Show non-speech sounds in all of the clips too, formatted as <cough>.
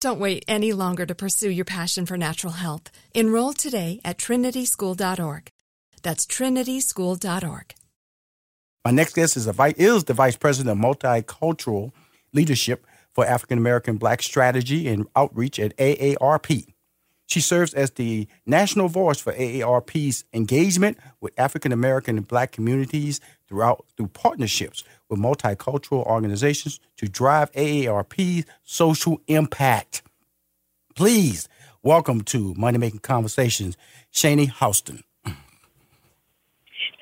Don't wait any longer to pursue your passion for natural health. Enroll today at trinityschool.org. That's trinityschool.org. My next guest is, is the Vice President of Multicultural Leadership for African American Black Strategy and Outreach at AARP. She serves as the national voice for AARP's engagement with African American and Black communities throughout through partnerships with multicultural organizations to drive AARP's social impact. Please welcome to Money Making Conversations, Shani Houston.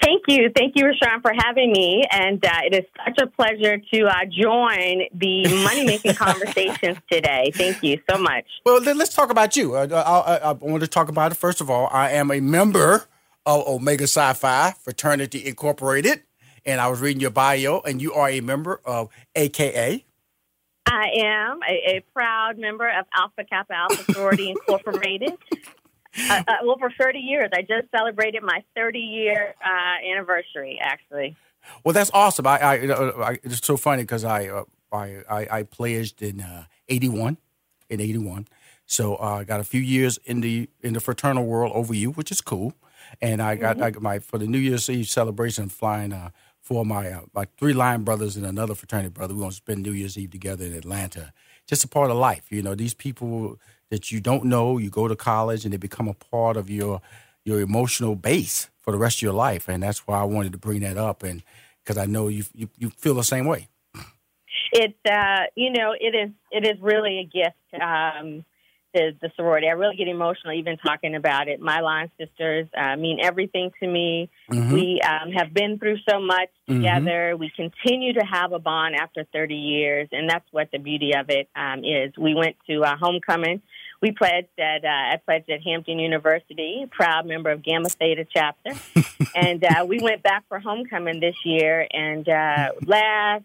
Thank you. Thank you, Rushion, for having me. And uh, it is such a pleasure to uh, join the money making <laughs> conversations today. Thank you so much. Well, then let's talk about you. Uh, I, I, want to talk about it. First of all, I am a member of Omega Psi Phi Fraternity Incorporated. And I was reading your bio, and you are a member of AKA. I am a, a proud member of Alpha Kappa Alpha Sorority <laughs> Incorporated. Uh, uh, well, for 30 years. I just celebrated my 30 year uh, anniversary, actually. Well, that's awesome. I, I, I it's so funny because I, uh, I, I, I, pledged in uh, 81, in 81. So uh, I got a few years in the in the fraternal world over you, which is cool. And I got, mm-hmm. I got my for the New Year's Eve celebration flying for my my three Lion brothers and another fraternity brother. We're gonna spend New Year's Eve together in Atlanta. Just a part of life, you know. These people that you don't know. You go to college and they become a part of your your emotional base for the rest of your life, and that's why I wanted to bring that up, and because I know you, you you feel the same way. It's uh, you know it is it is really a gift. Um, the, the sorority. I really get emotional even talking about it. My line sisters uh, mean everything to me. Mm-hmm. We um, have been through so much mm-hmm. together. Mm-hmm. We continue to have a bond after 30 years, and that's what the beauty of it um, is. We went to uh, homecoming we pledged at uh, I pledged at Hampton University, proud member of Gamma Theta chapter, <laughs> and uh, we went back for homecoming this year and uh, laughed,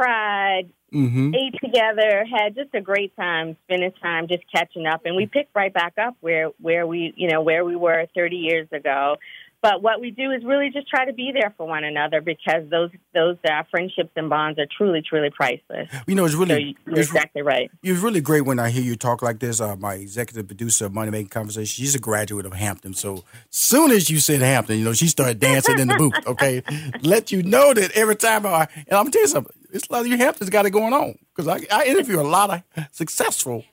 cried, mm-hmm. ate together, had just a great time spending time just catching up, and we picked right back up where where we you know where we were 30 years ago. But what we do is really just try to be there for one another because those those uh, friendships and bonds are truly truly priceless. You know, it's really so you're it's, exactly right. It's really great when I hear you talk like this. Uh, my executive producer of Money Making Conversation, she's a graduate of Hampton, so soon as you said Hampton, you know, she started dancing in the booth. <laughs> Okay, let you know that every time I and I'm gonna tell you something, it's a lot of you Hamptons got it going on because I, I interview a lot of successful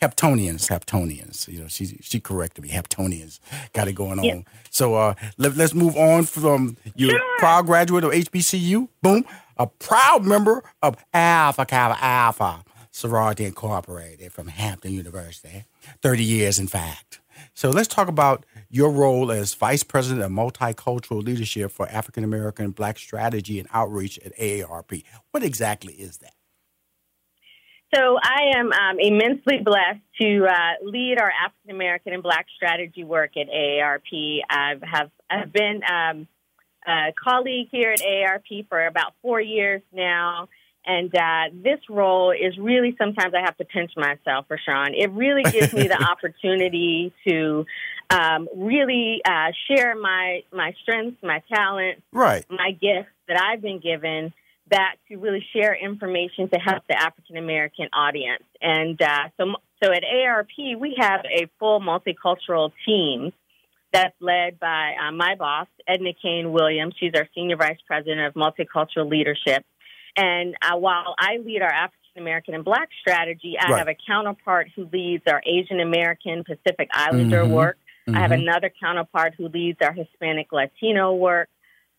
Hamptonians, Hamptonians. You know, she she corrected me. Hamptonians got it going on. Yeah. So uh, let, us move on from your sure. proud graduate of HBCU. Boom, a proud member of Alpha Kappa Alpha Sorority Incorporated from Hampton University. Thirty years, in fact. So let's talk about your role as Vice President of Multicultural Leadership for African American Black Strategy and Outreach at AARP. What exactly is that? So I am um, immensely blessed to uh, lead our African American and Black strategy work at AARP. I've have I've been um, a colleague here at AARP for about four years now. And uh, this role is really sometimes I have to pinch myself, Rushion. It really gives me the <laughs> opportunity to um, really uh, share my my strengths, my talents, right. my gifts that I've been given back to really share information to help the African American audience. And uh, so, so at ARP, we have a full multicultural team that's led by uh, my boss, Edna Kane Williams. She's our Senior Vice President of Multicultural Leadership. And uh, while I lead our African American and Black strategy, I right. have a counterpart who leads our Asian American Pacific Islander mm-hmm. work. Mm-hmm. I have mm-hmm. another counterpart who leads our Hispanic Latino work,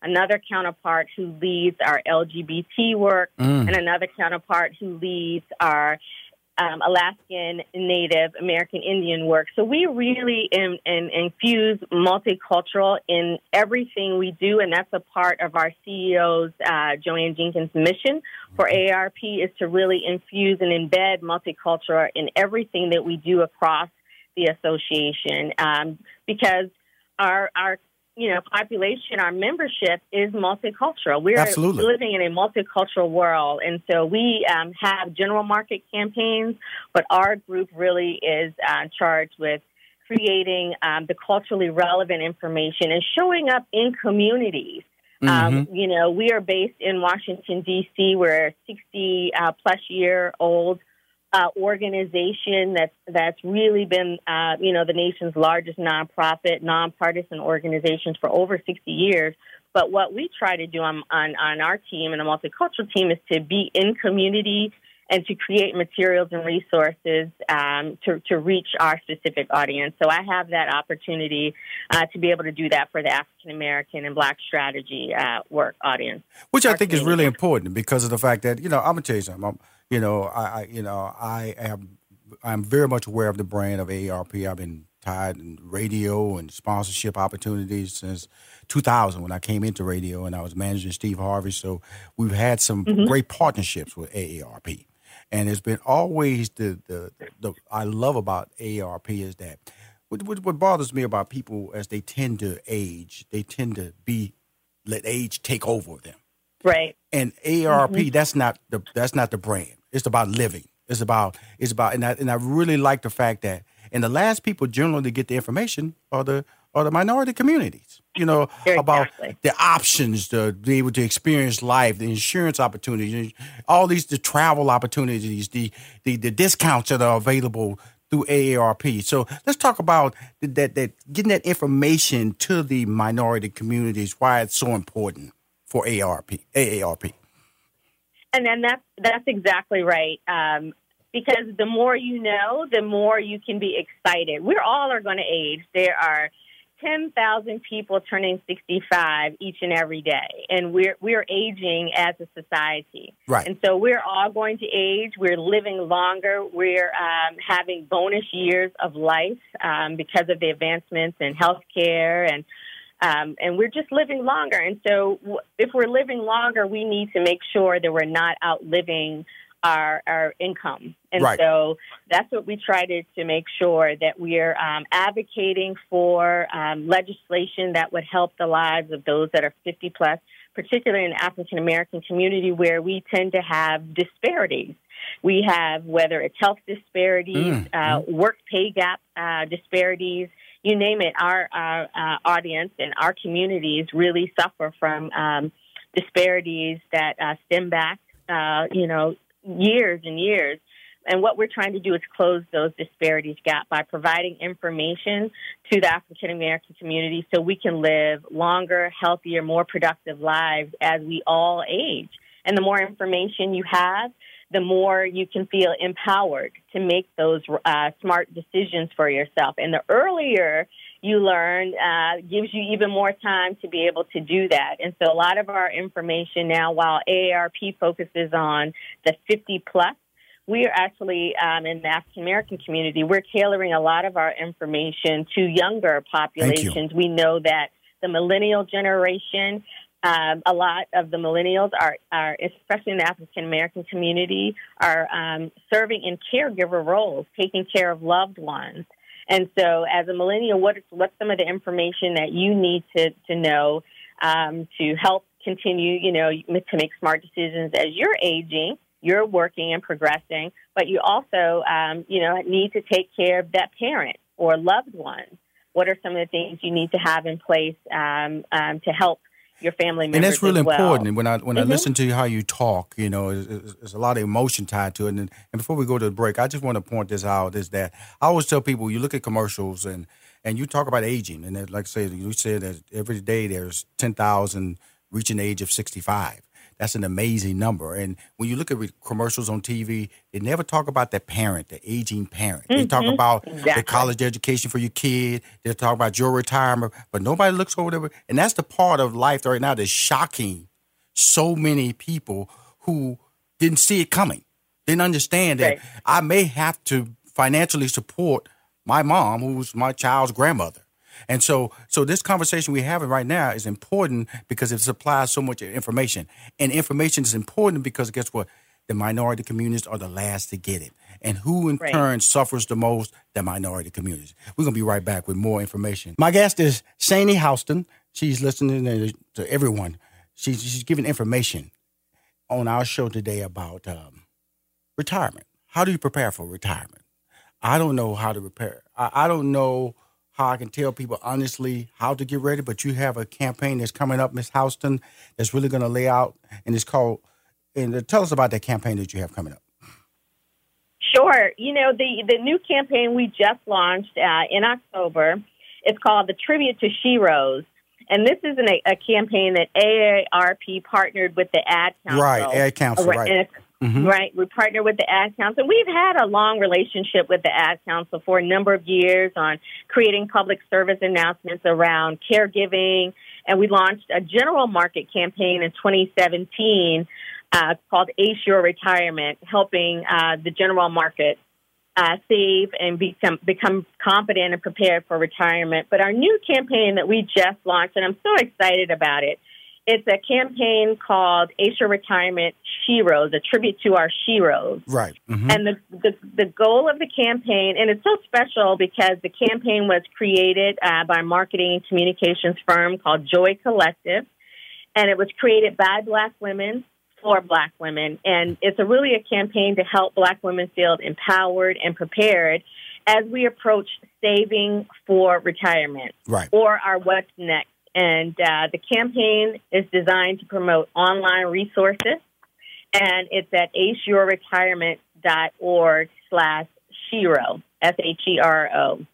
another counterpart who leads our LGBT work, mm. and another counterpart who leads our um, Alaskan Native American Indian work. So we really in, in, infuse multicultural in everything we do, and that's a part of our CEO's uh, Jo Ann Jenkins' mission for AARP is to really infuse and embed multicultural in everything that we do across the association, um, because our our you know, population, our membership is multicultural. We're Absolutely. living in a multicultural world. And so we um, have general market campaigns, but our group really is uh, charged with creating um, the culturally relevant information and showing up in communities. Um, mm-hmm. Um, you know, we are based in Washington, D.C. We're a 60 uh, plus year old uh, organization that's that's really been uh, you know the nation's largest nonprofit, nonpartisan organizations for over 60 years. But what we try to do on, on, on our team and the multicultural team is to be in community and to create materials and resources um, to, to reach our specific audience. So I have that opportunity uh, to be able to do that for the African American and Black strategy uh, work audience. Which I think is really important because of the fact that, you know, I'm going to tell you something. I'm, you know, I, I you know, I am I'm very much aware of the brand of AARP. I've been tied in radio and sponsorship opportunities since 2000 when I came into radio and I was managing Steve Harvey. So we've had some mm-hmm. great partnerships with AARP. And it's been always the, the, the, I love about AARP is that what, what, what bothers me about people as they tend to age, they tend to be let age take over them. Right. And AARP, mm-hmm. that's not the that's not the brand. It's about living. It's about it's about and I and I really like the fact that and the last people generally to get the information are the are the minority communities. You know exactly. about the options to be able to experience life, the insurance opportunities, all these the travel opportunities, the the, the discounts that are available through AARP. So let's talk about that that getting that information to the minority communities. Why it's so important for AARP. AARP. And then that's that's exactly right. Um, because the more you know, the more you can be excited. We're all are going to age. There are 10,000 people turning 65 each and every day, and we're we're aging as a society. Right. And so we're all going to age. We're living longer. We're um, having bonus years of life um, because of the advancements in healthcare and um, and we're just living longer. And so, w- if we're living longer, we need to make sure that we're not outliving our, our income. And right. so that's what we try to, to make sure that we're um, advocating for um, legislation that would help the lives of those that are 50 plus, particularly in the African American community where we tend to have disparities. We have whether it's health disparities, mm. uh, work pay gap uh, disparities, you name it, our, our uh, audience and our communities really suffer from um, disparities that uh, stem back, uh, you know, years and years. And what we're trying to do is close those disparities gap by providing information to the African American community so we can live longer, healthier, more productive lives as we all age. And the more information you have, the more you can feel empowered to make those uh, smart decisions for yourself. And the earlier you learn uh, gives you even more time to be able to do that. And so a lot of our information now, while AARP focuses on the 50 plus, we are actually um, in the African American community, we're tailoring a lot of our information to younger populations. We know that the millennial generation um, a lot of the millennials are, are especially in the African American community, are um, serving in caregiver roles, taking care of loved ones. And so, as a millennial, what is, what's some of the information that you need to, to know um, to help continue, you know, to make smart decisions as you're aging, you're working and progressing, but you also, um, you know, need to take care of that parent or loved one. What are some of the things you need to have in place um, um, to help your family members. And that's really well. important. And when I when mm-hmm. I listen to how you talk, you know, there's a lot of emotion tied to it. And, and before we go to the break, I just want to point this out: is that I always tell people, you look at commercials and and you talk about aging, and like I said, you said that every day there's ten thousand reaching the age of sixty five. That's an amazing number. And when you look at commercials on TV, they never talk about the parent, the aging parent. Mm-hmm. They talk mm-hmm. about exactly. the college education for your kid. They talk about your retirement, but nobody looks over there. And that's the part of life right now that's shocking so many people who didn't see it coming, didn't understand that right. I may have to financially support my mom, who's my child's grandmother. And so, so this conversation we're having right now is important because it supplies so much information. And information is important because guess what? The minority communities are the last to get it. And who in right. turn suffers the most? The minority communities. We're going to be right back with more information. My guest is Shani Houston. She's listening to everyone. She's, she's giving information on our show today about um, retirement. How do you prepare for retirement? I don't know how to prepare. I, I don't know how I can tell people honestly how to get ready, but you have a campaign that's coming up, Miss Houston, that's really going to lay out, and it's called. And uh, tell us about that campaign that you have coming up. Sure. You know the the new campaign we just launched uh, in October. It's called the Tribute to Sheroes, and this is an, a, campaign that AARP partnered with the Ad Council. Right, Ad Council. Right. Mm-hmm. Right. We partner with the Ad Council. We've had a long relationship with the Ad Council for a number of years on creating public service announcements around caregiving. And we launched a general market campaign in 2017 uh, called Ace Your Retirement, helping uh, the general market uh, save and become become confident and prepared for retirement. But our new campaign that we just launched, and I'm so excited about it, it's a campaign called Your Retirement Sheroes, a tribute to our Sheroes. Right. Mm-hmm. And the, the, the goal of the campaign, and it's so special because the campaign was created uh, by a marketing and communications firm called Joy Collective, and it was created by Black women for Black women. And it's a, really a campaign to help Black women feel empowered and prepared as we approach saving for retirement right. or our what's next and uh, the campaign is designed to promote online resources, and it's at aceyourretirement.org slash Shero, S-H-E-R-O.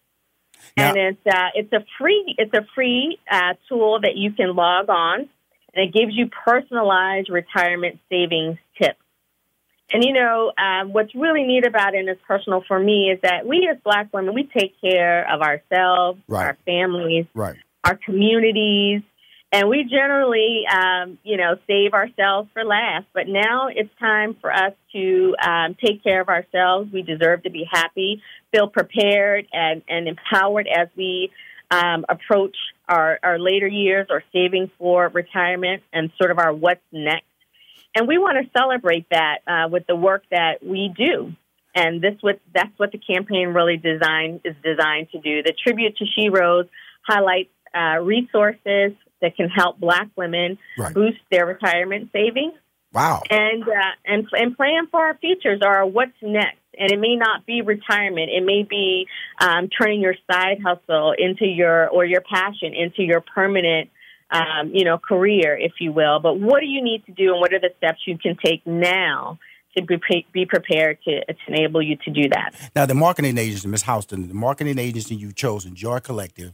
And it's uh, it's a free it's a free uh, tool that you can log on, and it gives you personalized retirement savings tips. And you know um, what's really neat about it, and it's personal for me, is that we as Black women we take care of ourselves, right. our families, right our communities, and we generally, um, you know, save ourselves for last. But now it's time for us to um, take care of ourselves. We deserve to be happy, feel prepared, and, and empowered as we um, approach our, our later years or saving for retirement and sort of our what's next. And we want to celebrate that uh, with the work that we do. And this what that's what the campaign really designed is designed to do. The tribute to Sheroes highlights uh, resources that can help Black women right. boost their retirement savings. Wow! And uh, and and plan for our futures or what's next. And it may not be retirement. It may be um, turning your side hustle into your or your passion into your permanent, um, you know, career, if you will. But what do you need to do, and what are the steps you can take now to be, be prepared to, to enable you to do that? Now, the marketing agency, Ms. Houston, the marketing agency you've chosen, Joy Collective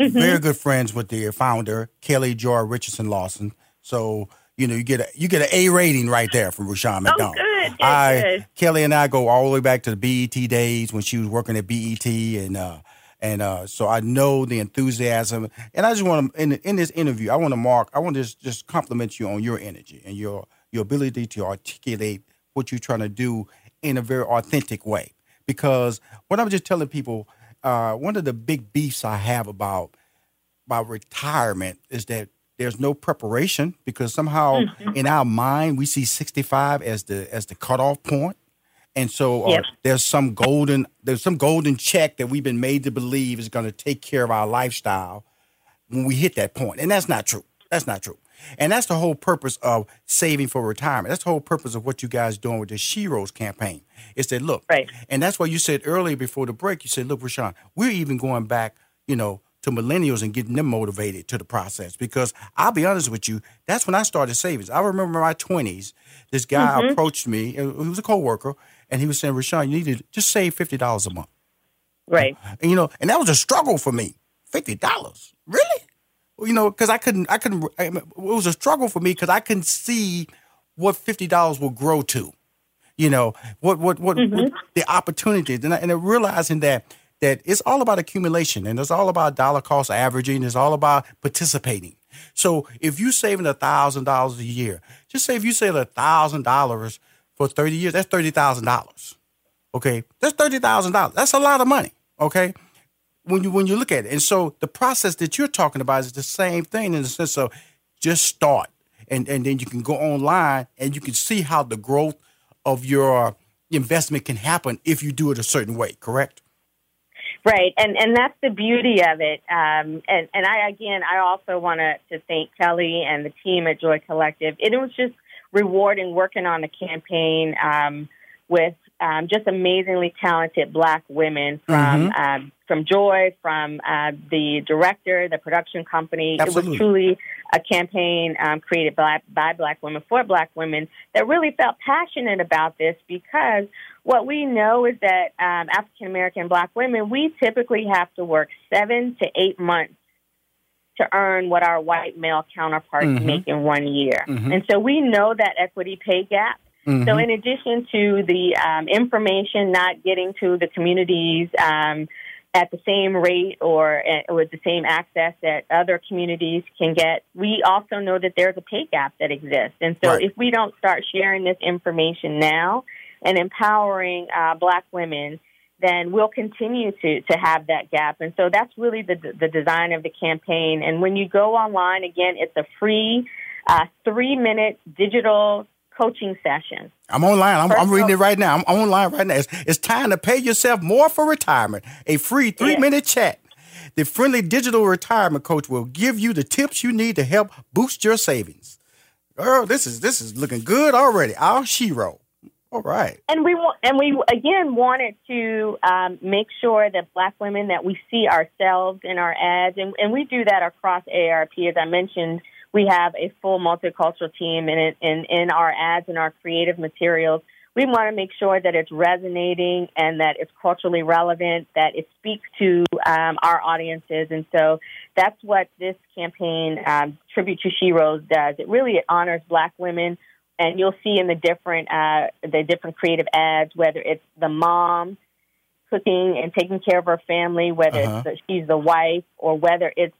mm-hmm. very good friends with the founder, Kelly Joy Richardson Lawson. So you know, you get a you get an A rating right there from Rushion McDonald. Oh, good. I good. Kelly and I go all the way back to the BET days when she was working at BET, and uh, and uh, so I know the enthusiasm. And I just want to in in this interview, I want to mark, I want to just just compliment you on your energy and your your ability to articulate what you're trying to do in a very authentic way. Because what I'm just telling people uh, one of the big beefs I have about about retirement is that there's no preparation because somehow mm-hmm. in our mind we see 65 as the as the cutoff point and so uh, yep. there's some golden there's some golden check that we've been made to believe is going to take care of our lifestyle when we hit that point and that's not true that's not true and that's the whole purpose of saving for retirement that's the whole purpose of what you guys doing with the sheroes campaign is that look right and that's why you said earlier before the break you said look rushion we're even going back you know to millennials and getting them motivated to the process because I'll be honest with you, that's when I started savings. I remember my 20s, this guy mm-hmm. approached me, he was a coworker, and he was saying, Rushion, you need to just save $50 a month. Right. And, you know, and that was a struggle for me. $50. Really? You know, because I couldn't, I couldn't, it was a struggle for me because I couldn't see what $50 will grow to. You know, what, what, what, mm-hmm. what the opportunities. And, I, and realizing that that it's all about accumulation and it's all about dollar cost averaging. It's all about participating. So if you're saving a thousand dollars a year, just say if you save a thousand dollars for 30 years, that's thirty thousand dollars. Okay. That's thirty thousand dollars. That's a lot of money. Okay. When you when you look at it. And so the process that you're talking about is the same thing in the sense of just start. And and then you can go online and you can see how the growth of your investment can happen if you do it a certain way, correct? Right, and and that's the beauty of it. Um, and and I again, I also want to thank Kelly and the team at Joy Collective. It was just rewarding working on the campaign um, with um, just amazingly talented Black women from mm-hmm. um, from Joy, from uh, the director, the production company. Absolutely. It was truly a campaign um, created by, by Black women for Black women that really felt passionate about this because what we know is that um, African American Black women we typically have to work seven to eight months to earn what our white male counterparts mm-hmm. make in one year. Mm-hmm. And so we know that equity pay gap. Mm-hmm. So, in addition to the um, information not getting to the communities um, at the same rate or uh, with the same access that other communities can get, we also know that there's a pay gap that exists. And so, right. if we don't start sharing this information now and empowering uh, Black women, then we'll continue to to have that gap. And so that's really the the design of the campaign. And when you go online, again, it's a free uh, three minute digital coaching session. I'm online. I'm, I'm reading it right now. I'm online right now. It's, it's, time to pay yourself more for retirement. A free three yeah. minute chat. The friendly digital retirement coach will give you the tips you need to help boost your savings. Girl, this is this is looking good already. Our Shero. All right. And we want, and we again wanted to um, make sure that Black women that we see ourselves in our ads, and, and we do that across AARP. As I mentioned, we have a full multicultural team in in in our ads and our creative materials. We want to make sure that it's resonating and that it's culturally relevant, that it speaks to um, our audiences, and so that's what this campaign, um, Tribute to Sheroes, does. It really it honors Black women and you'll see in the different uh, the different creative ads whether it's the mom cooking and taking care of her family, whether uh-huh. it's the, she's the wife or whether it's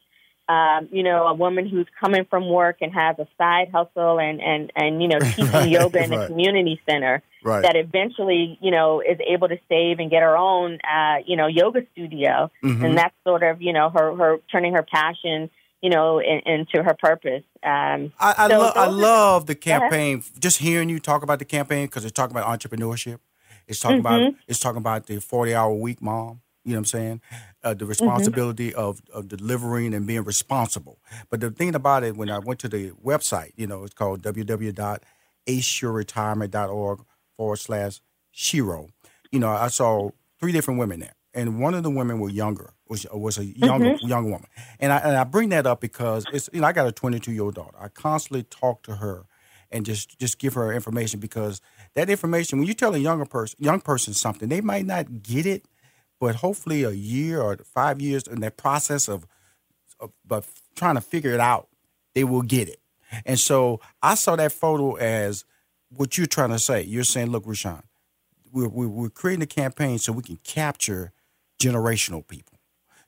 um, you know a woman who's coming from work and has a side hustle and and and you know teaching <laughs> right, yoga in right. a community center right. that eventually you know is able to save and get her own uh, you know yoga studio mm-hmm. and that's sort of you know her her turning her passion you know, in, into her purpose. Um, I, I, so lo- I love the campaign. Just hearing you talk about the campaign because it's talking about entrepreneurship. It's talking mm-hmm. about it's talking about the forty hour week mom. You know what I'm saying? Uh, the mm-hmm. responsibility mm-hmm. of, of delivering and being responsible. But the thing about it, when I went to the website, you know, it's called www.aceyourretirement.org forward slash Shero. You know, I saw three different women there and one of the women were younger, was was a young mm-hmm. young woman, and I and I bring that up because it's you know I got a 22 year old daughter. I constantly talk to her, and just just give her information because that information when you tell a younger person young person something they might not get it, but hopefully a year or five years in that process of, of but trying to figure it out, they will get it. And so I saw that photo as what you're trying to say. You're saying, look, Rushion, we're, we're, we're creating a campaign so we can capture generational people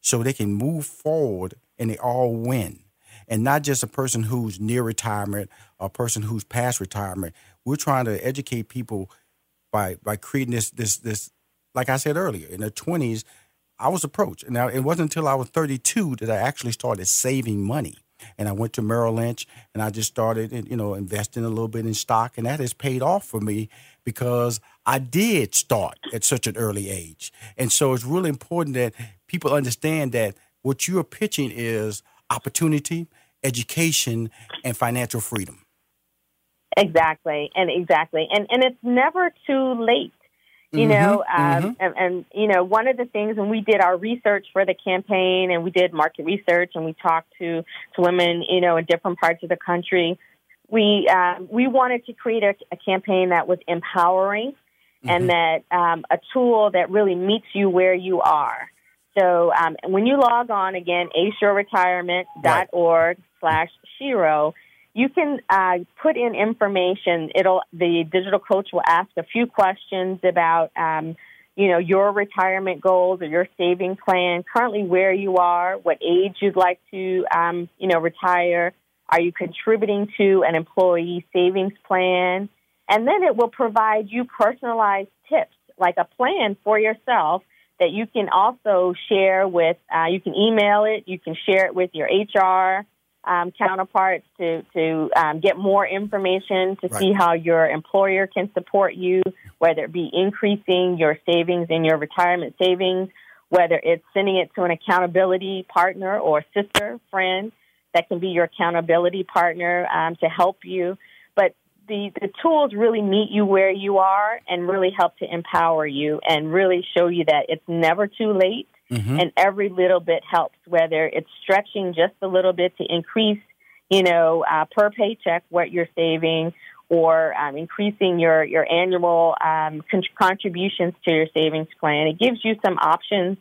so they can move forward and they all win. And not just a person who's near retirement a person who's past retirement. We're trying to educate people by by creating this this this like I said earlier, in the twenties, I was approached. Now it wasn't until I was thirty two that I actually started saving money. and I went to Merrill Lynch, and I just started, you know, investing a little bit in stock, and that has paid off for me because I did start at such an early age, and so it's really important that people understand that what you're pitching is opportunity, education, and financial freedom. Exactly, and exactly, and and it's never too late. You mm-hmm, know, um, mm-hmm. and, and you know, one of the things when we did our research for the campaign, and we did market research, and we talked to to women, you know, in different parts of the country, we um, we wanted to create a, a campaign that was empowering, mm-hmm. and that um, a tool that really meets you where you are. So um, when you log on again, aceyourretirement.org slash Shero, you can uh, put in information. It'll the digital coach will ask a few questions about um, you know your retirement goals or your saving plan. Currently, where you are, what age you'd like to um, you know retire. Are you contributing to an employee savings plan? And then it will provide you personalized tips, like a plan for yourself that you can also share with. Uh, you can email it. You can share it with your HR um, counterparts to to um, get more information to right. see how your employer can support you, whether it be increasing your savings in your retirement savings, whether it's sending it to an accountability partner or sister friend that can be your accountability partner um, to help you. But the, the tools really meet you where you are and really help to empower you and really show you that it's never too late mm-hmm. and every little bit helps, whether it's stretching just a little bit to increase, you know, uh, per paycheck what you're saving or um, increasing your, your annual um, con- contributions to your savings plan. It gives you some options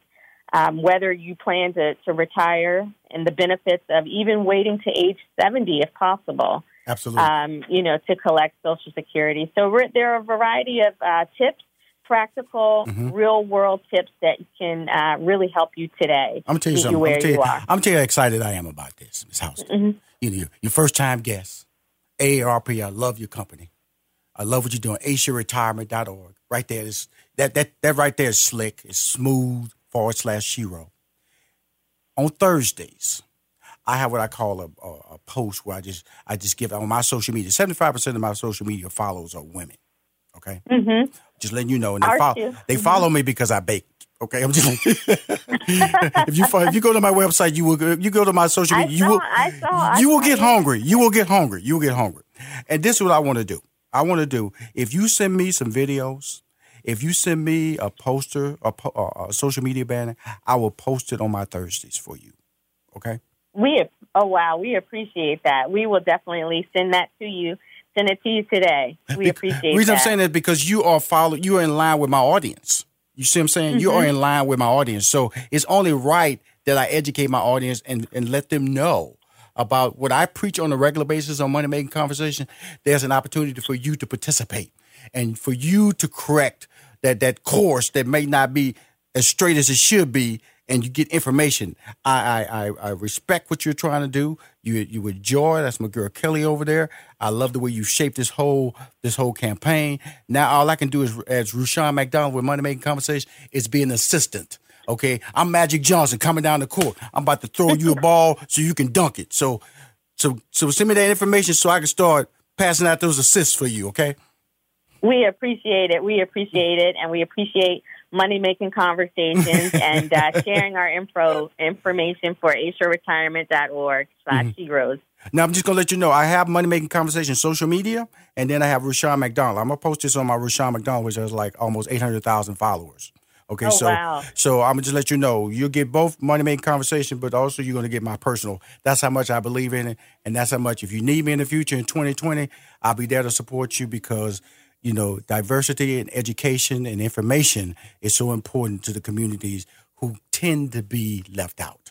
um, whether you plan to, to retire and the benefits of even waiting to age 70 if possible. Absolutely. Um, you know, to collect Social Security. So there are a variety of uh, tips practical, mm-hmm. real world tips that can uh, really help you today. I'm gonna tell you something. You I'm, gonna tell you, I'm gonna tell you how excited I am about this, Ms. Houston. Mm-hmm. You know, your first time guest, AARP. I love your company. I love what you're doing. AceYourRetirement.org. Right there is that that that right there is slick. It's smooth. Forward slash Shero. On Thursdays, I have what I call a, a, a, post where I just I just give on my social media. Seventy five percent of my social media followers are women. Okay. Mm-hmm. Just letting you know. And they, follow, they mm-hmm. follow me because I bake. Okay, I'm just <laughs> if you if you go to my website, you will you go to my social media, you will I saw, I you will get hungry. You will get hungry. You will get hungry. And this is what I want to do. I want to do. If you send me some videos, if you send me a poster, a, a, social media banner, I will post it on my Thursdays for you. Okay. We oh wow, we appreciate that. We will definitely send that to you send it to you today. We appreciate The reason that. I'm saying that because you are follow you are in line with my audience. You see what I'm saying? Mm-hmm. You are mm-hmm. in line with my audience. So it's only right that I educate my audience and, and let them know about what I preach on a regular basis on Money Making Conversation. There's an opportunity for you to participate and for you to correct that that course that may not be as straight as it should be and you get information. I, I, I respect what you're trying to do. You you enjoy. That's my girl Kelly over there. I love the way you shaped this whole this whole campaign. Now all I can do is as Rushion McDonald with Money Making Conversation is be an assistant. Okay, I'm Magic Johnson coming down the court. I'm about to throw you a <laughs> ball so you can dunk it. So so so send me that information so I can start passing out those assists for you. Okay. We appreciate it. We appreciate it, and we appreciate money making conversations <laughs> and uh, sharing our info information for aceyourretirement.org slash mm-hmm. heroes. Now I'm just gonna let you know I have money making conversations social media, and then I have Rushion McDonald. I'm gonna post this on my Rushion McDonald, which has like almost eight hundred thousand followers. Okay, oh, so wow. so I'm gonna just let you know you'll get both money making conversation, but also you're gonna get my personal. That's how much I believe in it, and that's how much if you need me in the future in 2020, I'll be there to support you because you know, diversity and education and information is so important to the communities who tend to be left out.